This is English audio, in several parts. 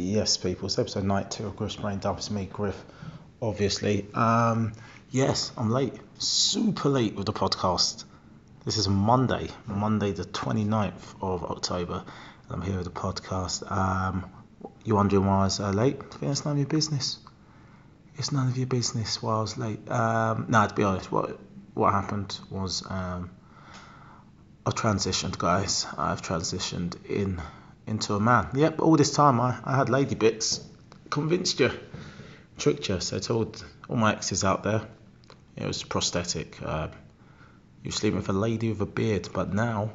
Yes, people. It's episode 92 of Griff's Brain Dump. It's me, Griff, obviously. Um, yes, I'm late. Super late with the podcast. This is Monday, Monday the 29th of October. I'm here with the podcast. Um, you wondering why I was uh, late? I think it's none of your business. It's none of your business why I was late. Um, no, to be honest, what what happened was um, I've transitioned, guys. I've transitioned in into a man. Yep, all this time I, I had lady bits. Convinced you, tricked you. So I told all my exes out there it was prosthetic. Uh, you sleeping with a lady with a beard, but now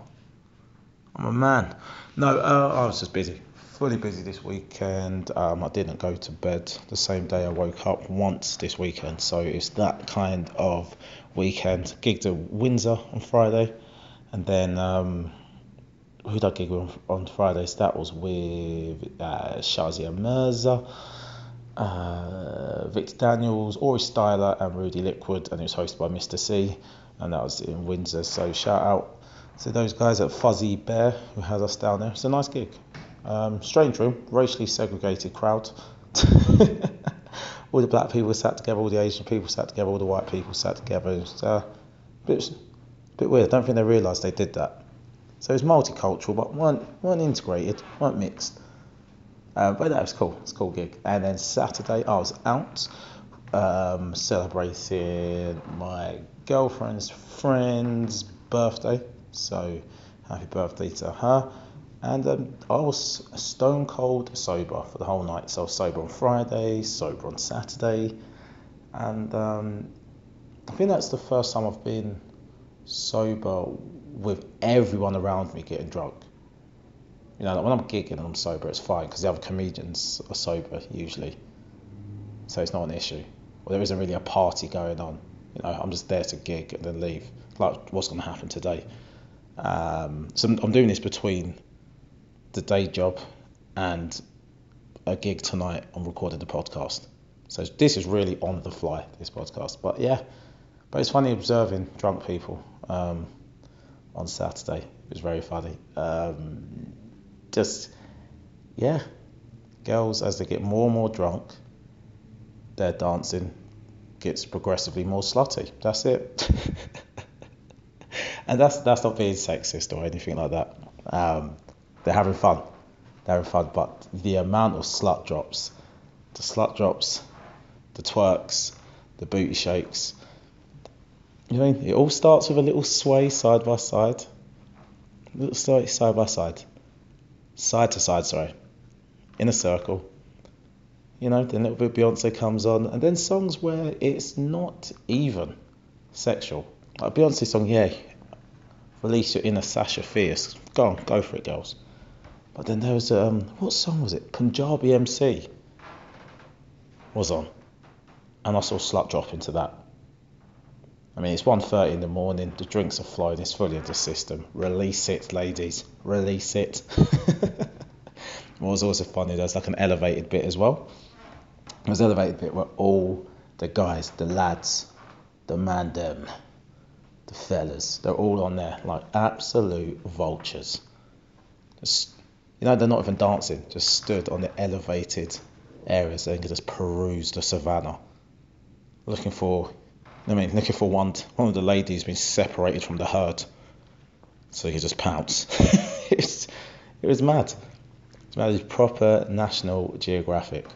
I'm a man. No, uh, I was just busy, fully busy this weekend. Um, I didn't go to bed the same day I woke up once this weekend, so it's that kind of weekend. Gigged at Windsor on Friday, and then um, I gig with on Fridays? That was with uh, Shazia Mirza, uh, Victor Daniels, Ori Styler, and Rudi Lickwood, and it was hosted by Mr. C, and that was in Windsor. So shout out to those guys at Fuzzy Bear who has us down there. It's a nice gig. Um, strange room, racially segregated crowd. all the black people sat together, all the Asian people sat together, all the white people sat together. It was uh, a bit, a bit weird. I don't think they realised they did that. So it's multicultural, but weren't weren't integrated, weren't mixed. Uh, but that was cool. It's a cool gig. And then Saturday, I was out um, celebrating my girlfriend's friend's birthday. So happy birthday to her. And um, I was stone cold sober for the whole night. So I was sober on Friday, sober on Saturday. And um, I think that's the first time I've been sober with everyone around me getting drunk. You know, like when I'm gigging and I'm sober, it's fine because the other comedians are sober usually, so it's not an issue. Or there isn't really a party going on. You know, I'm just there to gig and then leave. Like what's going to happen today. Um, so I'm, doing this between the day job and a gig tonight. I'm recording the podcast. So this is really on the fly, this podcast. But yeah, but it's funny observing drunk people. Um, on Saturday. It was very funny. Um, just, yeah, girls as they get more and more drunk, their dancing gets progressively more slutty. That's it. and that's that's not being sexist or anything like that. Um, they're having fun. They're having fun, but the amount of slut drops, the slut drops, the twerks, the booty shakes, you know, it all starts with a little sway side by side. A little sway side by side. Side to side, sorry. In a circle. You know, then a little bit Beyonce comes on, and then songs where it's not even sexual. Like Beyonce song, yeah, release your inner Sasha Fierce. Go on, go for it, girls. But then there was um, what song was it? Punjabi MC was on, and I saw slut drop into that. I mean, it's 1.30 in the morning, the drinks are flowing, it's fully in the system. Release it, ladies, release it. what was also funny, there's like an elevated bit as well. There's an elevated bit where all the guys, the lads, the man them, the fellas, they're all on there like absolute vultures. Just, you know, they're not even dancing, just stood on the elevated areas and just peruse the savannah, looking for I mean, looking for one, one of the ladies being separated from the herd, so he just pounced. it, was, it was mad. It's mad. It's proper National Geographic.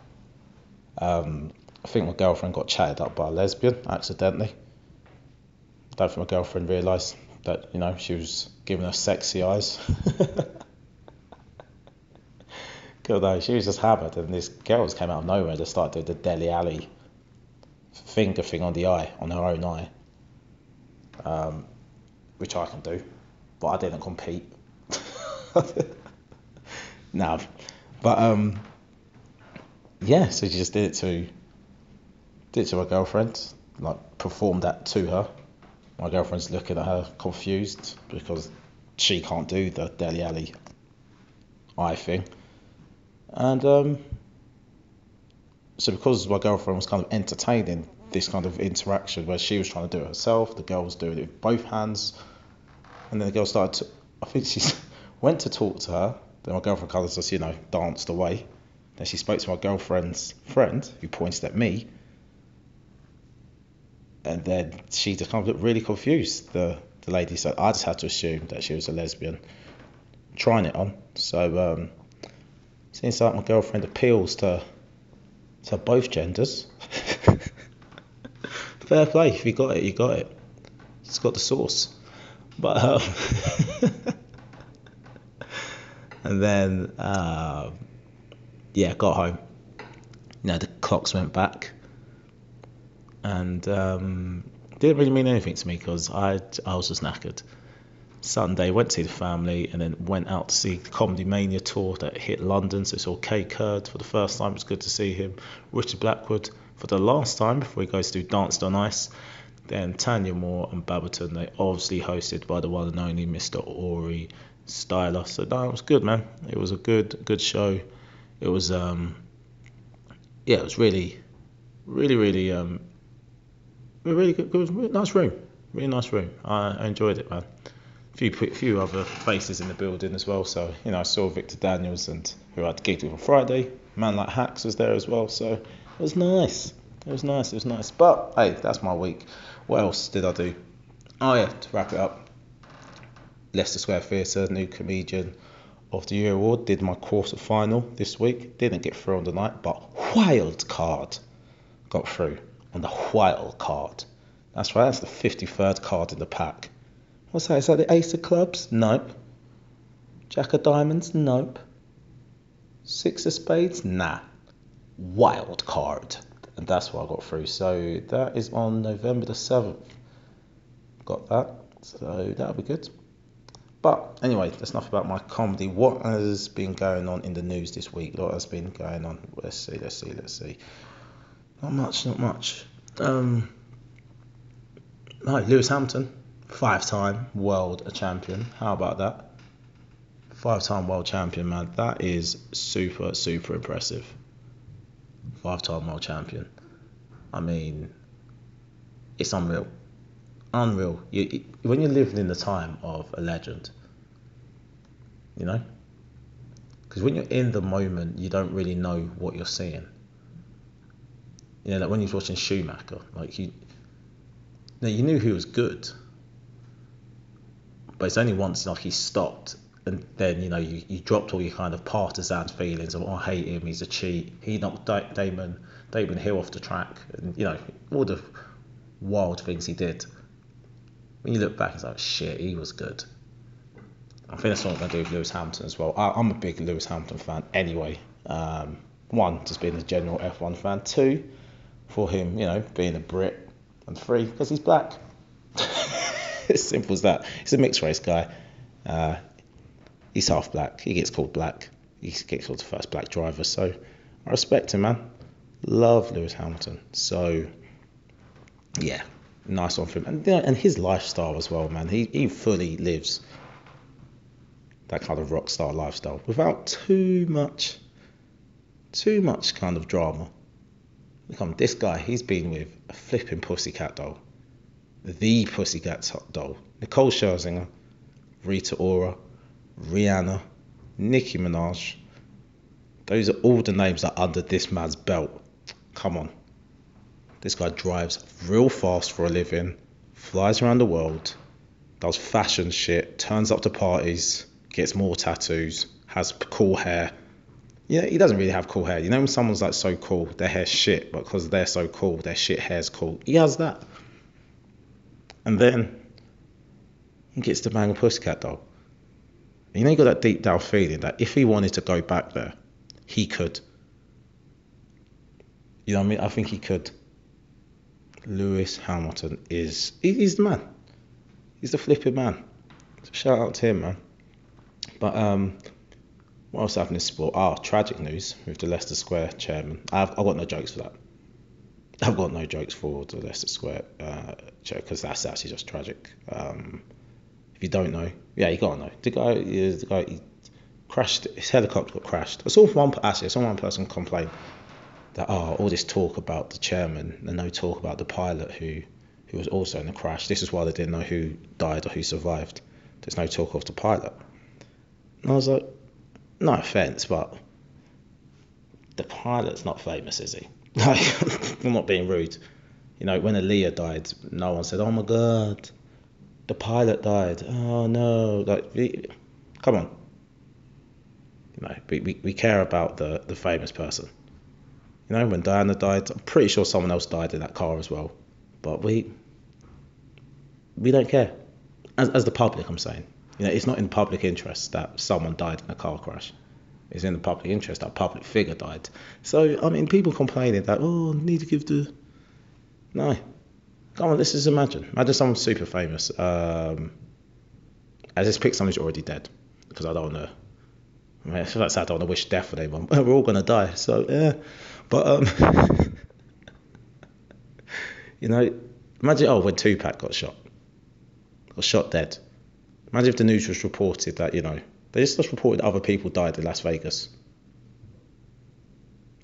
Um, I think my girlfriend got chatted up by a lesbian accidentally. I don't think my girlfriend realised that you know she was giving her sexy eyes. Good though, she was just hammered, and this girl just came out of nowhere just started doing the Dele Alli finger thing on the eye, on her own eye, um, which I can do, but I didn't compete. no, but um, yeah, so she just did it to did it to my girlfriend, like performed that to her. My girlfriend's looking at her confused because she can't do the Dele Alli eye thing, and um, so because my girlfriend was kind of entertaining this kind of interaction where she was trying to do it herself, the girl was doing it with both hands, and then the girl started to, I think she went to talk to her, then my girlfriend kind of just, you know, danced away, Then she spoke to my girlfriend's friend, who pointed at me. And then she just kind of looked really confused, the, the lady. So I just had to assume that she was a lesbian, trying it on. So um, seems like my girlfriend appeals to to both genders. Fair play, if you got it, you got it. It's got the sauce. But um, and then uh, yeah, got home. You know, the clocks went back, and um, didn't really mean anything to me because I I was just knackered. Sunday went to see the family and then went out to see the Comedy Mania tour that hit London. So saw Kae Kurd for the first time. It was good to see him. Richard Blackwood for the last time before he goes to Dancing on Ice. Then Tanya Moore and Baberton. They obviously hosted by the one and only Mr. Ori Styler. So no, was good, man. It was a good good show. It was um yeah, it was really really really um really good. Really nice room. Really nice room. I enjoyed it, man few few other faces in the building as well. So you know, I saw Victor Daniels and who I gigged with on Friday. Man like Hacks was there as well. So it was nice. It was nice. It was nice. But hey, that's my week. What else did I do? Oh yeah, to wrap it up. Leicester Square Theatre, new comedian of the year award. Did my quarter final this week. Didn't get through on the night, but wild card got through on the wild card. That's right. That's the 53rd card in the pack. What's that? Is that the Ace of Clubs? Nope. Jack of Diamonds? Nope. Six of Spades? Nah. Wild card. And that's what I got through. So that is on November the 7th. Got that. So that'll be good. But anyway, that's enough about my comedy. What has been going on in the news this week? What has been going on? Let's see, let's see, let's see. Not much, not much. Um, no, Lewis Hamilton five time world champion. How about that? Five time world champion, man. That is super, super impressive. Five time world champion. I mean, it's unreal. Unreal. You, when you're living in the time of a legend, you know? Because when you're in the moment, you don't really know what you're seeing. You know, like when you're watching Schumacher, like you, know, you knew he was good but it's only once like he stopped and then you know you, you dropped all your kind of partisan feelings of oh, I hate him, he's a cheat. He knocked Damon Damon Hill off the track, and you know all the wild things he did. When you look back, it's like shit, he was good. I think that's what I'm gonna do with Lewis Hamilton as well. I, am a big Lewis Hamilton fan anyway. Um, one, just being a general F1 fan. Two, for him, you know, being a Brit, and three, because he's black. as simple as that. He's a mixed race guy. Uh, he's half black. He gets called black. He gets called the first black driver. So I respect him, man. Love Lewis Hamilton. So yeah, nice on for him. And, and his lifestyle as well, man. He, he fully lives that kind of rock star lifestyle without too much, too much kind of drama. Look, on this guy, he's been with a flipping pussycat doll the Pussycat Doll, Nicole Scherzinger, Rita Ora, Rihanna, Nicki Minaj. Those are all the names that are under this man's belt. Come on. This guy drives real fast for a living, flies around the world, does fashion shit, turns up to parties, gets more tattoos, has cool hair. Yeah, he doesn't really have cool hair. You know when someone's like so cool, their hair's shit, but because they're so cool, their shit hair's cool. He has that. And then he gets to bang a pussycat. And you know, you got that deep down feeling that if he wanted to go back there, he could. You know what I mean? I think he could. Lewis Hamilton is he's the man. He's the flipping man. So shout out to him, man. But um, what else happened in sport? Ah, oh, tragic news with the Leicester Square chairman. I've, I've got no jokes for that. I've got no jokes for the Leicester Square uh, because that's actually just tragic. Um, if you don't know, yeah, you gotta know. The guy, the guy, he crashed. His helicopter got crashed. I saw one actually, I saw one person complain that oh, all this talk about the chairman and no talk about the pilot who who was also in the crash. This is why they didn't know who died or who survived. There's no talk of the pilot. And I was like, no offense, but the pilot's not famous, is he? Like, I'm not being rude. You know, when Aaliyah died, no one said, "Oh my God, the pilot died." Oh no, like, come on. You know, we, we, we care about the, the famous person. You know, when Diana died, I'm pretty sure someone else died in that car as well. But we we don't care. As, as the public, I'm saying. You know, it's not in public interest that someone died in a car crash. It's in the public interest that public figure died. So, I mean, people complaining that, oh, need to give the. No. Come on, let's just imagine. Imagine someone super famous. Um, I just pick someone who's already dead because I don't want to. I, mean, I feel like I don't want to wish death on anyone. We're all to die. So, yeah. But, um, you know, imagine, oh, when Tupac got shot, got shot dead. Imagine if the news was reported that, you know, they just, reported other people died in Las Vegas.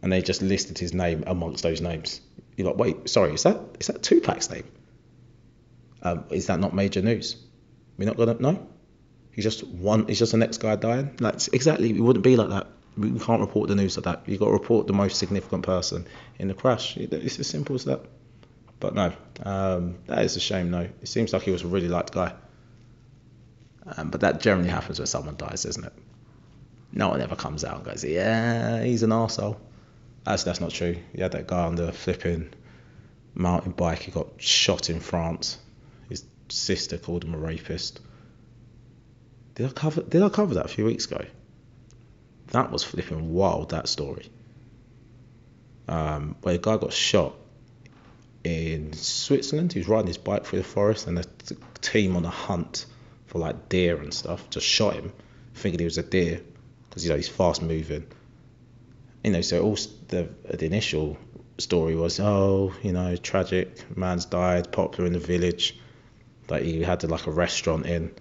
And they just listed his name amongst those names. You're like, wait, sorry, is that is that Tupac's name? Um, is that not major news? We're not gonna know. He's just one. He's just the next guy dying. Like exactly, it wouldn't be like that. We can't report the news like that. You got to report the most significant person in the crash. It's as simple as that. But no, um, that is a shame. No, it seems like he was a really liked guy. Um, but that generally happens when someone dies, isn't it? No one ever comes out and goes, "Yeah, he's an arsehole." That's that's not true. You had that guy on the flipping mountain bike. He got shot in France. His sister called him a rapist. Did I cover? Did I cover that a few weeks ago? That was flipping wild. That story. Um, where a guy got shot in Switzerland. He was riding his bike through the forest, and a team on a hunt for like deer and stuff just shot him, thinking he was a deer because you know he's fast moving you know, so all the the initial story was, oh, you know, tragic, man's died, popular in the village, like he had to, like a restaurant in.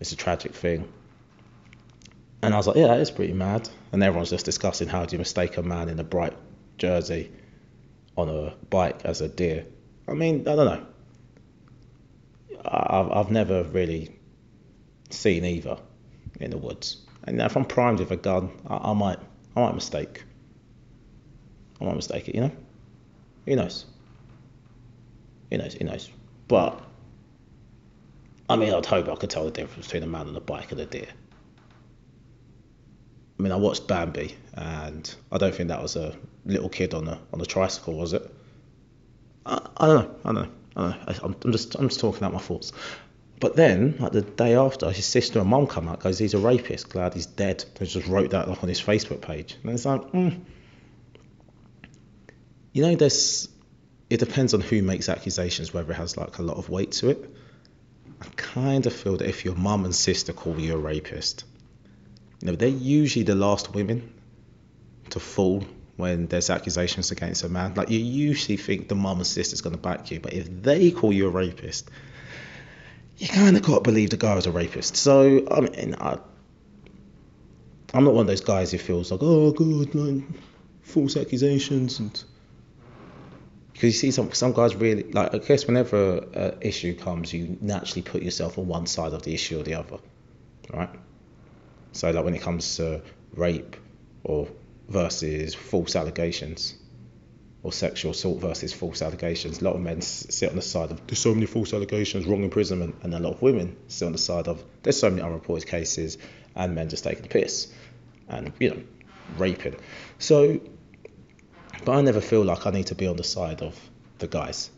It's a tragic thing. And I was like, yeah, that is pretty mad. And everyone's just discussing how do you mistake a man in a bright jersey on a bike as a deer. I mean, I don't know. I've, I've never really seen either in the woods. And if I'm primed with a gun, I, I might I might mistake. I might mistake it, you know? Who knows? Who knows? Who knows? But, I mean, I'd hope I could tell the difference between a man on a bike and a deer. I mean, I watched Bambi, and I don't think that was a little kid on a on a tricycle, was it? I, I don't know. I don't know. I don't know. I, I'm just I'm just talking out my thoughts. But then, like the day after, his sister and mum come out, goes, he's a rapist. Glad he's dead. They just wrote that like on his Facebook page, and it's like, mm, you know, there's it depends on who makes accusations, whether it has like a lot of weight to it. I kind of feel that if your mum and sister call you a rapist, you know, they're usually the last women to fall when there's accusations against a man. Like you usually think the mum and sister's going to back you, but if they call you a rapist, you kind of got to believe the guy was a rapist. So I mean, I, I'm not one of those guys who feels like, oh, good, false accusations and because you see some some guys really like I guess whenever an issue comes, you naturally put yourself on one side of the issue or the other, right? So like when it comes to rape or versus false allegations or sexual assault versus false allegations, a lot of men sit on the side of there's so many false allegations, wrong imprisonment, and a lot of women sit on the side of there's so many unreported cases and men just taking the piss and you know raping. So but I never feel like I need to be on the side of the guys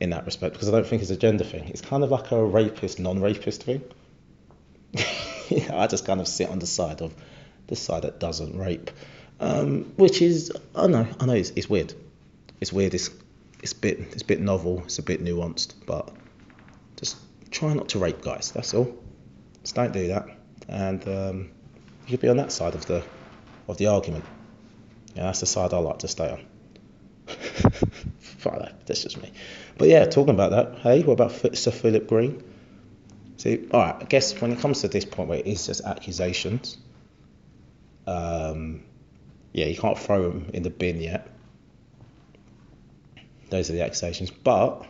in that respect because I don't think it's a gender thing. It's kind of like a rapist, non-rapist thing. I just kind of sit on the side of the side that doesn't rape, um, which is I know I know it's, it's weird. It's weird. It's it's a bit it's a bit novel. It's a bit nuanced, but just try not to rape guys. That's all. Just don't do that, and um, you should be on that side of the of the argument. Yeah, that's the side I like to stay on. Fuck that's just me. But yeah, talking about that, hey, what about Sir Philip Green? See, all right, I guess when it comes to this point where it is just accusations, um, yeah, you can't throw them in the bin yet. Those are the accusations. But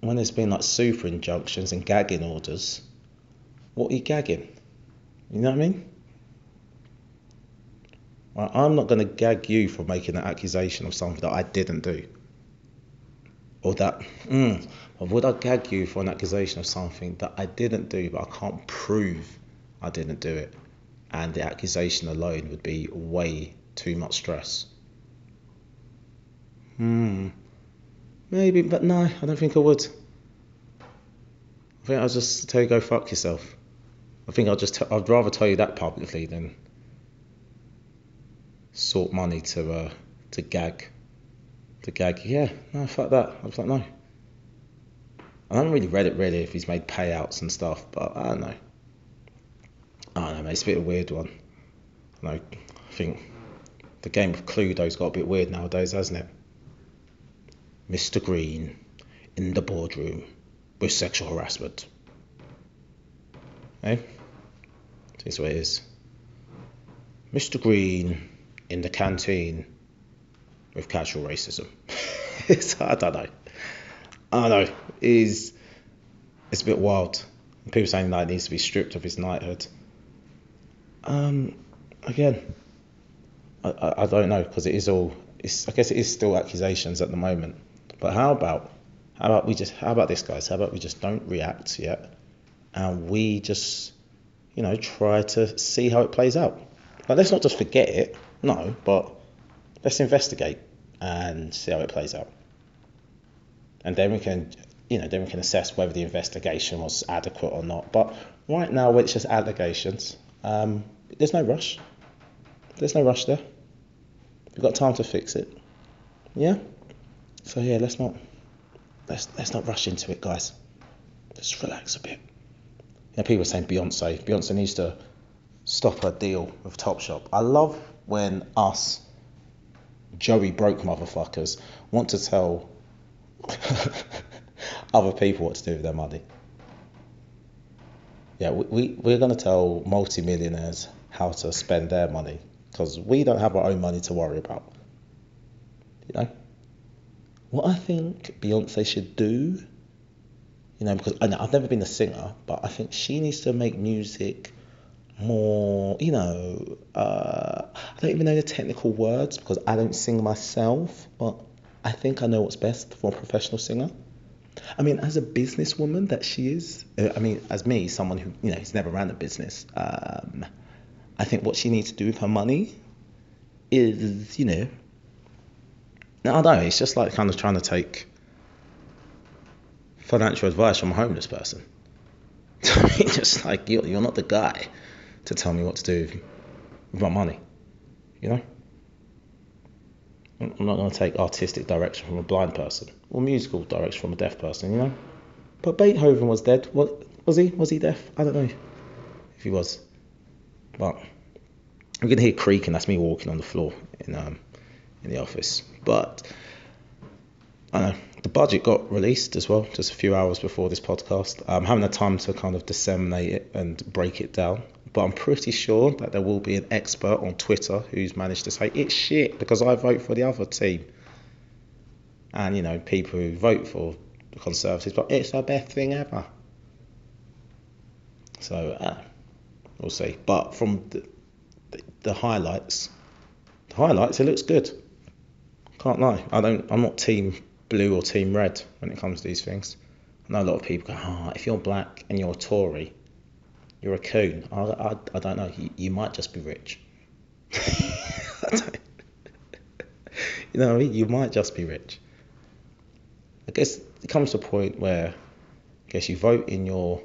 when there's been like super injunctions and gagging orders, what are you gagging? You know what I mean? Right? I'm not going to gag you for making an accusation of something that I didn't do. Or that, mm, would I gag you for an accusation of something that I didn't do, but I can't prove I didn't do it? And the accusation alone would be way too much stress. Hmm. Maybe, but no, I don't think I would. I think I'll just tell you go fuck yourself. I think I'll just t- I'd rather tell you that publicly than sort money to uh, to gag to gag. Yeah, no, fuck that. I was like, no. I haven't really read it really if he's made payouts and stuff, but I don't know. I don't know, mate. It's a bit of a weird one. I, I think the game of Cluedo's got a bit weird nowadays, hasn't it? Mr. Green in the boardroom with sexual harassment. Hey? This what it is. Mr. Green in the canteen with casual racism. I don't know. I don't know. Is it's a bit wild. People saying that he needs to be stripped of his knighthood. Um, again, I, I, I don't know because it is all. It's, I guess it is still accusations at the moment. But how about how about we just how about this guys? How about we just don't react yet, and we just you know try to see how it plays out. Like let's not just forget it. No, but let's investigate and see how it plays out. And then we can, you know, then we can assess whether the investigation was adequate or not. But right now, it's just allegations. Um, there's no rush. There's no rush there. We've got time to fix it. Yeah. So yeah, let's not let's let's not rush into it, guys. Just relax a bit. You know, people are saying Beyonce. Beyonce needs to stop her deal with Topshop. I love when us Joey broke motherfuckers want to tell other people what to do with their money. Yeah, we, we, we're going to tell multimillionaires how to spend their money because we don't have our own money to worry about. You know? What I think Beyonce should do, you know, because I know, I've never been a singer, but I think she needs to make music more, you know, uh, I don't even know the technical words because I don't sing myself, but I think I know what's best for a professional singer. I mean, as a businesswoman that she is, uh, I mean, as me, someone who, you know, has never ran a business, um, I think what she needs to do with her money is, you know, I don't it's just like kind of trying to take financial advice from a homeless person. I mean, just like, you're, you're not the guy to tell me what to do with my money. You know? I'm not going to take artistic direction from a blind person or musical direction from a deaf person, you know? But Beethoven was dead. What was he? Was he deaf? I don't know if he was. But going to hear creaking. That's me walking on the floor in um in the office. But I know the budget got released as well, just a few hours before this podcast. I'm having a time to kind of disseminate it and break it down but I'm pretty sure that there will be an expert on Twitter who's managed to say it's shit because I vote for the other team. And you know, people who vote for the Conservatives, but it's the best thing ever. So uh, we'll see. But from the, the, the highlights, the highlights, it looks good. Can't lie. I don't. I'm not team blue or team red when it comes to these things. I know a lot of people go, ah, oh, if you're black and you're a Tory, you're a coon. I, I, I don't know. You, you might just be rich. you know what I mean? You might just be rich. I guess it comes to a point where I guess you vote in your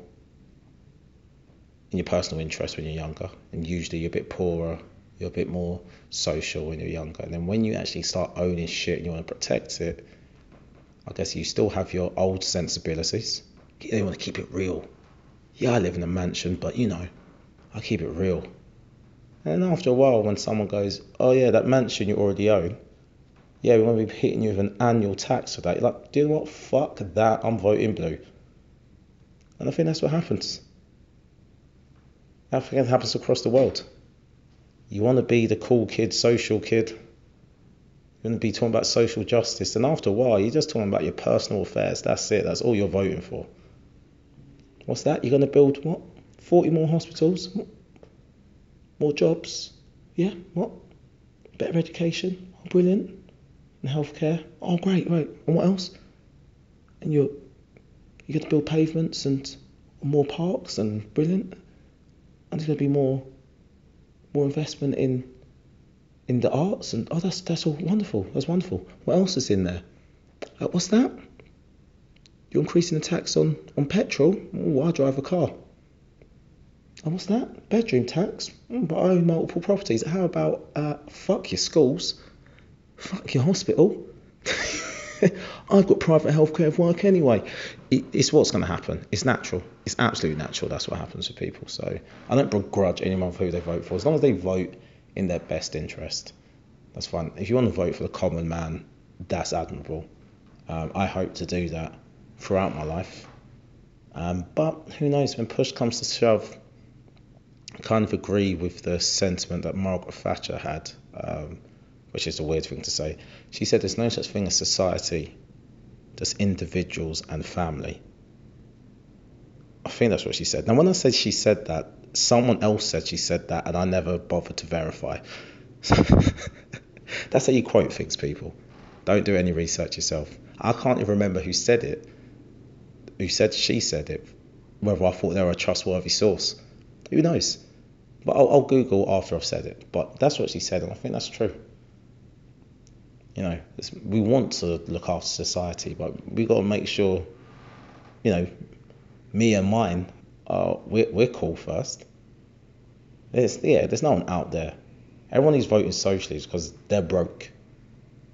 in your personal interest when you're younger, and usually you're a bit poorer, you're a bit more social when you're younger, and then when you actually start owning shit and you want to protect it, I guess you still have your old sensibilities. You want to keep it real yeah, I live in a mansion, but you know, I keep it real. And after a while, when someone goes, oh yeah, that mansion you already own, yeah, we want to be hitting you with an annual tax for that. You're like, do you know what? Fuck that. I'm voting blue. And I think that's what happens. I think it happens across the world. You want to be the cool kid, social kid. You want to be talking about social justice. And after a while, you're just talking about your personal affairs. That's it. That's all you're voting for. What's that? You're going to build what? 40 more hospitals? More jobs? Yeah, what? better education, oh, brilliant, and healthcare, oh great, great, and what else? And you're you get to build pavements and more parks and brilliant, and there's going to be more more investment in in the arts and oh that's that's all wonderful, that's wonderful. What else is in there? Uh, what's that? You're increasing the tax on on petrol. Oh, I drive a car. And what's that? Bedroom tax? But I own multiple properties. How about uh, fuck your schools? Fuck your hospital? I've got private healthcare work anyway. It, it's what's going to happen. It's natural. It's absolutely natural. That's what happens with people. So I don't begrudge anyone for who they vote for. As long as they vote in their best interest, that's fine. If you want to vote for the common man, that's admirable. Um, I hope to do that throughout my life. Um, but who knows, when push comes to shove, I kind of agree with the sentiment that Margaret Thatcher had, um, which is a weird thing to say. She said there's no such thing as society, just individuals and family. I think that's what she said. Now, when I said she said that, someone else said she said that, and I never bothered to verify. that's how you quote things, people. Don't do any research yourself. I can't even remember who said it, who said she said it, whether I thought they were a trustworthy source. Who knows? But I'll, I'll, Google after I've said it. But that's what she said, and I think that's true. You know, we want to look after society, but we got to make sure, you know, me and mine, are, we're, we're cool first. There's, yeah, there's no one out there. Everyone who's voting socially is because they're broke.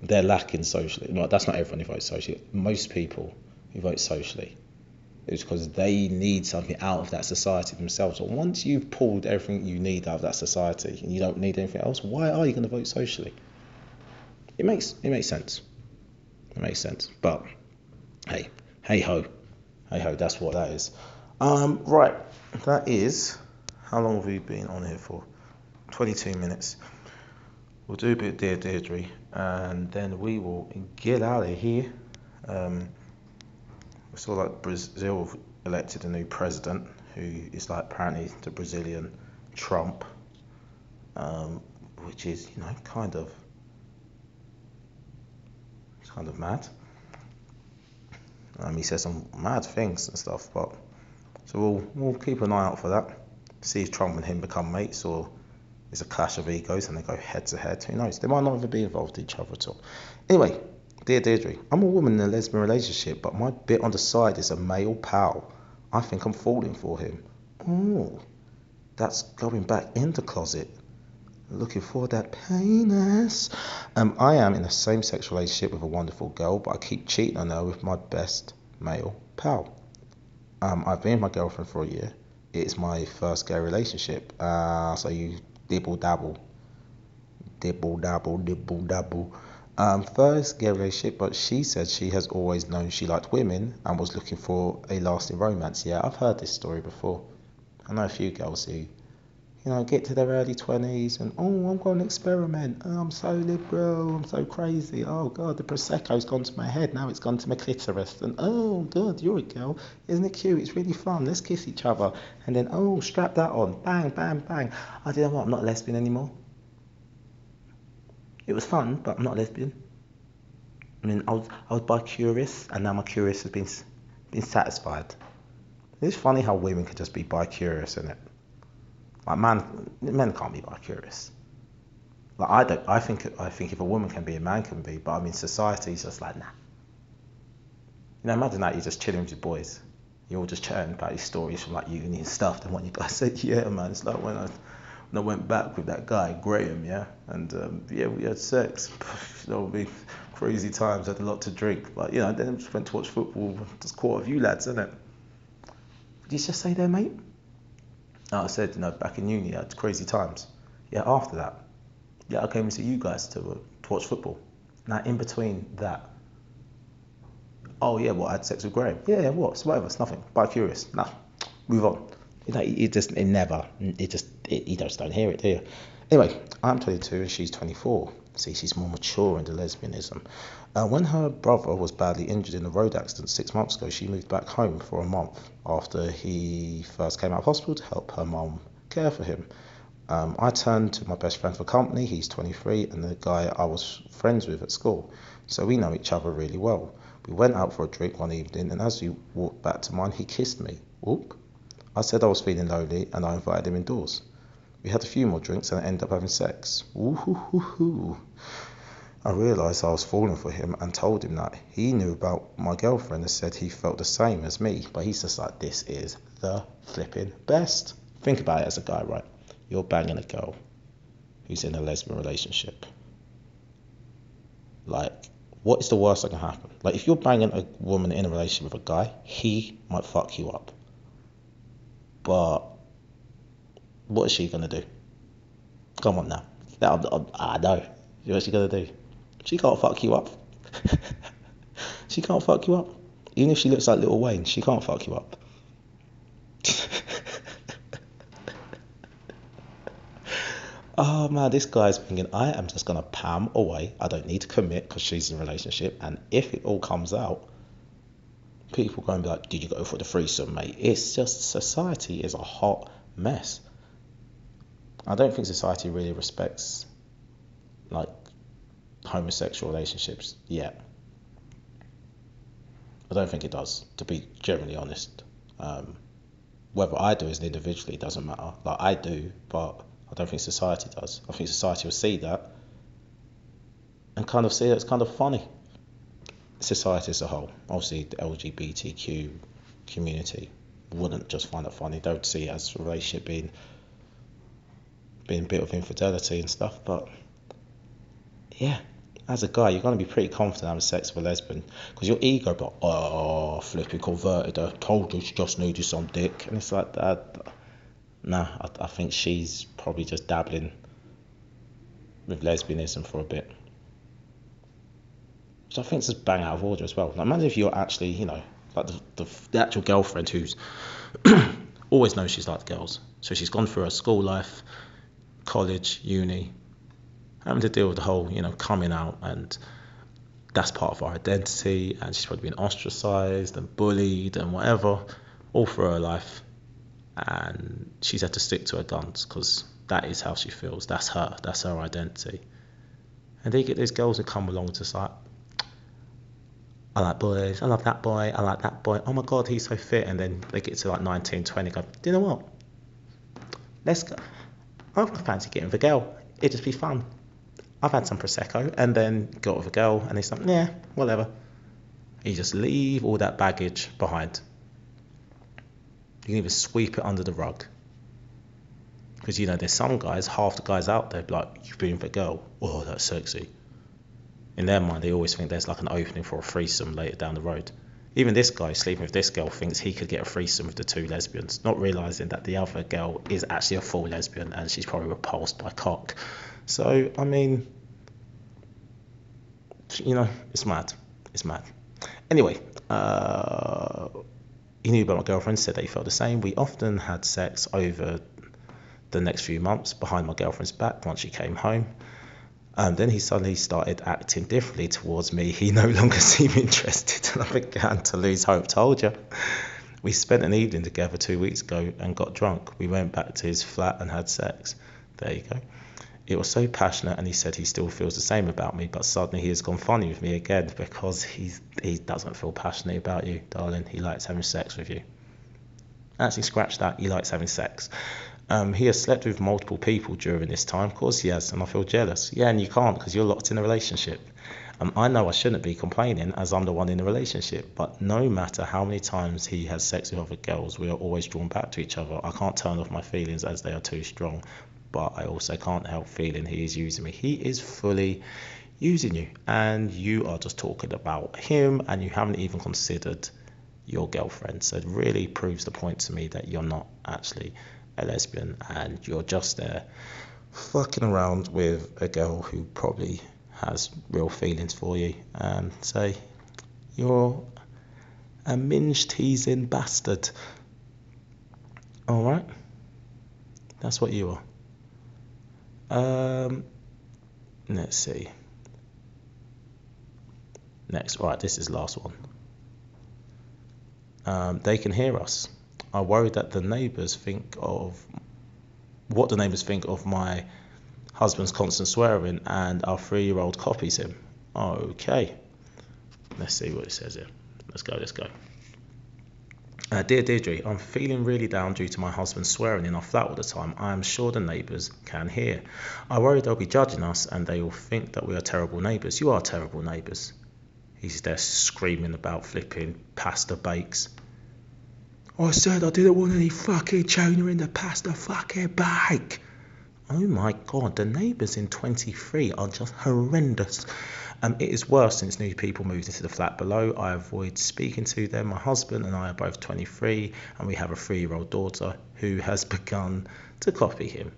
They're lacking socially. No, that's not everyone who votes socially. Most people who vote socially it's because they need something out of that society themselves. So once you've pulled everything you need out of that society and you don't need anything else, why are you going to vote socially? It makes it makes sense. It makes sense. But hey, hey ho, hey ho, that's what that is. Um, right, that is. How long have we been on here for? 22 minutes. We'll do a bit of Dear Deirdre, and then we will get out of here. Um, we saw like Brazil elected a new president who is like apparently the Brazilian Trump, um, which is you know kind of kind of mad. Um, he says some mad things and stuff, but so we'll we'll keep an eye out for that. See if Trump and him become mates or it's a clash of egos and they go head to head. Who knows? They might not even be involved with each other at all. Anyway, Dear Deirdre, I'm a woman in a lesbian relationship, but my bit on the side is a male pal. I think I'm falling for him. Oh, that's going back in the closet. Looking for that penis. Um, I am in a same sex relationship with a wonderful girl, but I keep cheating on her with my best male pal. Um, I've been with my girlfriend for a year. It's my first gay relationship. Uh, so you dibble dabble. Dibble dabble, dibble dabble um, first gay relationship, but she said she has always known she liked women and was looking for a lasting romance. Yeah, I've heard this story before. I know a few girls who, you know, get to their early 20s and, oh, I'm going to experiment. Oh, I'm so liberal. I'm so crazy. Oh, God, the Prosecco's gone to my head. Now it's gone to my clitoris. And, oh, God, you're a girl. Isn't it cute? It's really fun. Let's kiss each other. And then, oh, strap that on. Bang, bang, bang. I didn't what? I'm not lesbian anymore. It was fun, but I'm not lesbian. I mean, I was I was bi curious, and now my curious has been been satisfied. It's funny how women can just be bi curious, isn't it? Like man, men can't be bi curious. Like I don't. I think I think if a woman can be, a man can be. But I mean, society's just like nah. You know, imagine that you're just chilling with your boys. You're all just chatting about your stories from like uni and stuff. And what you guys said, yeah, man, it's like when I and I went back with that guy, Graham, yeah, and um, yeah, we had sex. that would be crazy times. Had a lot to drink, but you know, I then just went to watch football. Just caught a few lads, isn't it? Did you just say there, mate? Oh, I said, you know, back in uni, I had crazy times. Yeah, after that, yeah, I came to you guys to, uh, to watch football. Now, in between that, oh yeah, well, I had sex with Graham. Yeah, yeah, what? It's whatever. It's nothing. Bi curious. Nah, move on. You know, it just it never it just it, you just don't hear it, do you? Anyway, I'm 22 and she's 24. See, she's more mature into lesbianism. Uh, when her brother was badly injured in a road accident six months ago, she moved back home for a month after he first came out of hospital to help her mum care for him. Um, I turned to my best friend for company. He's 23, and the guy I was friends with at school. So we know each other really well. We went out for a drink one evening, and as we walked back to mine, he kissed me. Whoop. I said I was feeling lonely, and I invited him indoors. We had a few more drinks and I ended up having sex. I realised I was falling for him and told him that. He knew about my girlfriend and said he felt the same as me, but he's just like, this is the flipping best. Think about it as a guy, right? You're banging a girl who's in a lesbian relationship. Like, what is the worst that can happen? Like, if you're banging a woman in a relationship with a guy, he might fuck you up. But what is she gonna do? Come on now. Now I know. What's she gonna do? She can't fuck you up. she can't fuck you up. Even if she looks like Little Wayne, she can't fuck you up. oh man, this guy's thinking, I am just gonna pam away. I don't need to commit because she's in a relationship. And if it all comes out, people going to be like, Did you go for the threesome, mate? It's just society is a hot mess. I don't think society really respects like homosexual relationships yet. I don't think it does, to be generally honest. Um, whether I do as an individual, doesn't matter. Like I do, but I don't think society does. I think society will see that and kind of see that it's kind of funny. Society as a whole, obviously the LGBTQ community wouldn't just find it funny. They would see it as a relationship being being a bit of infidelity and stuff, but yeah, as a guy, you're going to be pretty confident having sex with a lesbian because your ego, but oh, flipping converted. I told you she just needed some dick, and it's like that. Nah, I, I think she's probably just dabbling with lesbianism for a bit. So I think is just bang out of order as well. Like, imagine if you're actually, you know, like the, the, the actual girlfriend who's always knows she's like girls. So she's gone through her school life, college, uni, having to deal with the whole, you know, coming out and that's part of her identity and she's probably been ostracized and bullied and whatever all through her life. And she's had to stick to her guns because that is how she feels. That's her that's her identity. And then you get these girls who come along to like I like boys I love that boy I like that boy. Oh my god he's so fit. And then they get to like 19 20 go do you know what? Let's go I fancy getting the girl it'd just be fun I've had some prosecco and then got with a girl and it's like, yeah, whatever. You just leave all that baggage behind. You can even sweep it under the rug. Because you know, there's some guys, half the guys out there, like you've been with a girl, oh, that's sexy. In their mind, they always think there's like an opening for a threesome later down the road. Even this guy sleeping with this girl thinks he could get a threesome with the two lesbians, not realizing that the other girl is actually a full lesbian and she's probably repulsed by cock. So, I mean, you know, it's mad. It's mad. Anyway, uh, he knew about my girlfriend, said that he felt the same. We often had sex over the next few months behind my girlfriend's back once she came home. And then he suddenly started acting differently towards me. He no longer seemed interested, and I began to lose hope. Told you. We spent an evening together two weeks ago and got drunk. We went back to his flat and had sex. There you go. It was so passionate, and he said he still feels the same about me, but suddenly he has gone funny with me again because he's, he doesn't feel passionate about you, darling. He likes having sex with you. Actually, scratch that. He likes having sex. Um, he has slept with multiple people during this time. Of course, he has, and I feel jealous. Yeah, and you can't because you're locked in a relationship. Um, I know I shouldn't be complaining as I'm the one in the relationship, but no matter how many times he has sex with other girls, we are always drawn back to each other. I can't turn off my feelings as they are too strong but I also can't help feeling he is using me. He is fully using you, and you are just talking about him, and you haven't even considered your girlfriend. So it really proves the point to me that you're not actually a lesbian, and you're just there fucking around with a girl who probably has real feelings for you. And so you're a minge teasing bastard. Alright? That's what you are. Um, let's see. Next, right, this is last one. Um, they can hear us. I worry that the neighbours think of what the neighbours think of my husband's constant swearing and our three year old copies him? Okay. Let's see what it says here. Let's go, let's go. Uh, dear Deirdre, I'm feeling really down due to my husband swearing in our flat all the time. I am sure the neighbours can hear. I worry they'll be judging us and they will think that we are terrible neighbours. You are terrible neighbours. He's there screaming about flipping pasta bakes. I said I didn't want any fucking tuna in the pasta fucking bake. Oh my god, the neighbours in 23 are just horrendous. Um, it is worse since new people moved into the flat below. I avoid speaking to them. My husband and I are both 23, and we have a three year old daughter who has begun to copy him.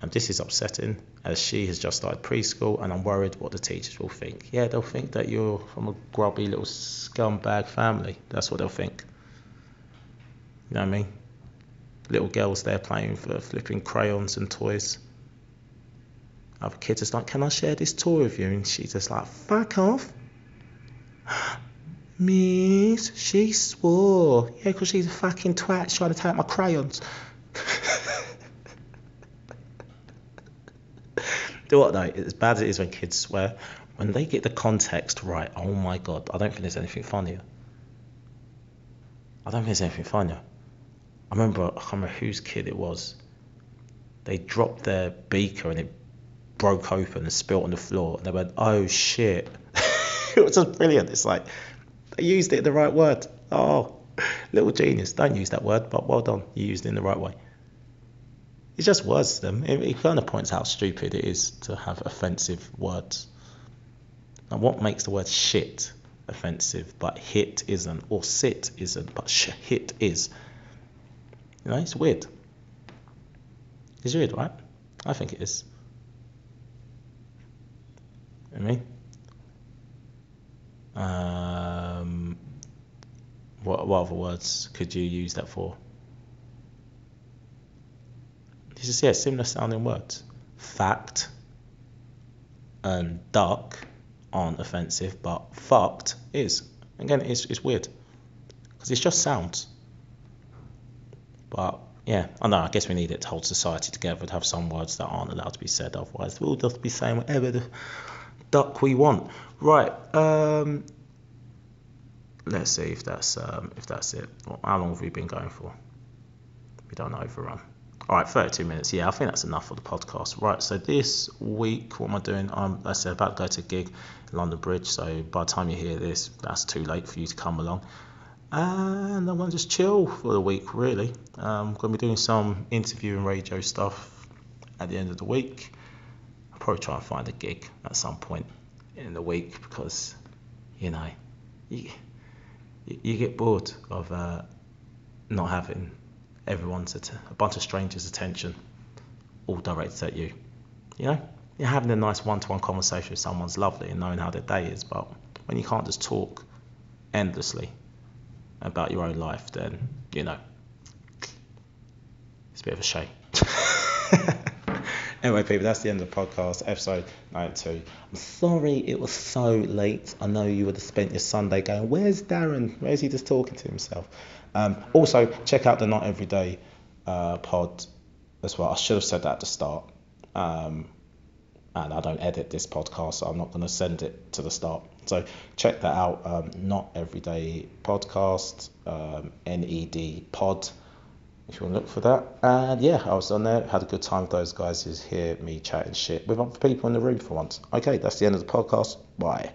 And this is upsetting as she has just started preschool, and I'm worried what the teachers will think. Yeah, they'll think that you're from a grubby little scumbag family. That's what they'll think. You know what I mean? Little girls there playing for flipping crayons and toys. Other kids are like, Can I share this toy with you? And she's just like, Fuck off. Miss, she swore. Yeah, because she's a fucking twat trying to take my crayons. Do what though? As bad as it is when kids swear, when they get the context right, oh my god, I don't think there's anything funnier. I don't think there's anything funnier. I remember, I can't remember whose kid it was. They dropped their beaker and it broke open and spilt on the floor. And they went, oh shit. it was just brilliant. It's like, they used it the right word. Oh, little genius. Don't use that word, but well done. You used it in the right way. It's just words to them. It, it kind of points out how stupid it is to have offensive words. Now, what makes the word shit offensive, but hit isn't, or sit isn't, but sh- hit is? You know, it's weird. It's weird, right? I think it is. I mean, um, what, what other words could you use that for? This is yeah, similar sounding words. Fact and duck aren't offensive, but fucked is. Again, it's, it's weird because it's just sounds. But yeah, I know. I guess we need it to hold society together to have some words that aren't allowed to be said. Otherwise, we'll just be saying whatever the duck we want. Right. Um, let's see if that's um, if that's it. How long have we been going for? We don't overrun. All right, 32 minutes. Yeah, I think that's enough for the podcast. Right, so this week, what am I doing? I'm, I said, about to go to a gig London Bridge. So by the time you hear this, that's too late for you to come along. And I'm going to just chill for the week, really. I'm going to be doing some interview and radio stuff at the end of the week. I'll probably try and find a gig at some point in the week because, you know, you, you get bored of uh, not having everyone's at a bunch of strangers' attention all directed at you. You know, you're having a nice one-to-one conversation with someone's lovely and knowing how their day is, but when you can't just talk endlessly about your own life, then you know it's a bit of a shame. anyway, people, that's the end of the podcast, episode 92. I'm sorry it was so late. I know you would have spent your Sunday going, "Where's Darren? Where's he just talking to himself?" Um, also, check out the Not Everyday uh, pod as well. I should have said that at the start. Um, and I don't edit this podcast, so I'm not going to send it to the start. So check that out. Um, Not Everyday Podcast, um, NED Pod, if you want to look for that. And yeah, I was on there, had a good time with those guys who hear me chatting shit with other people in the room for once. Okay, that's the end of the podcast. Bye.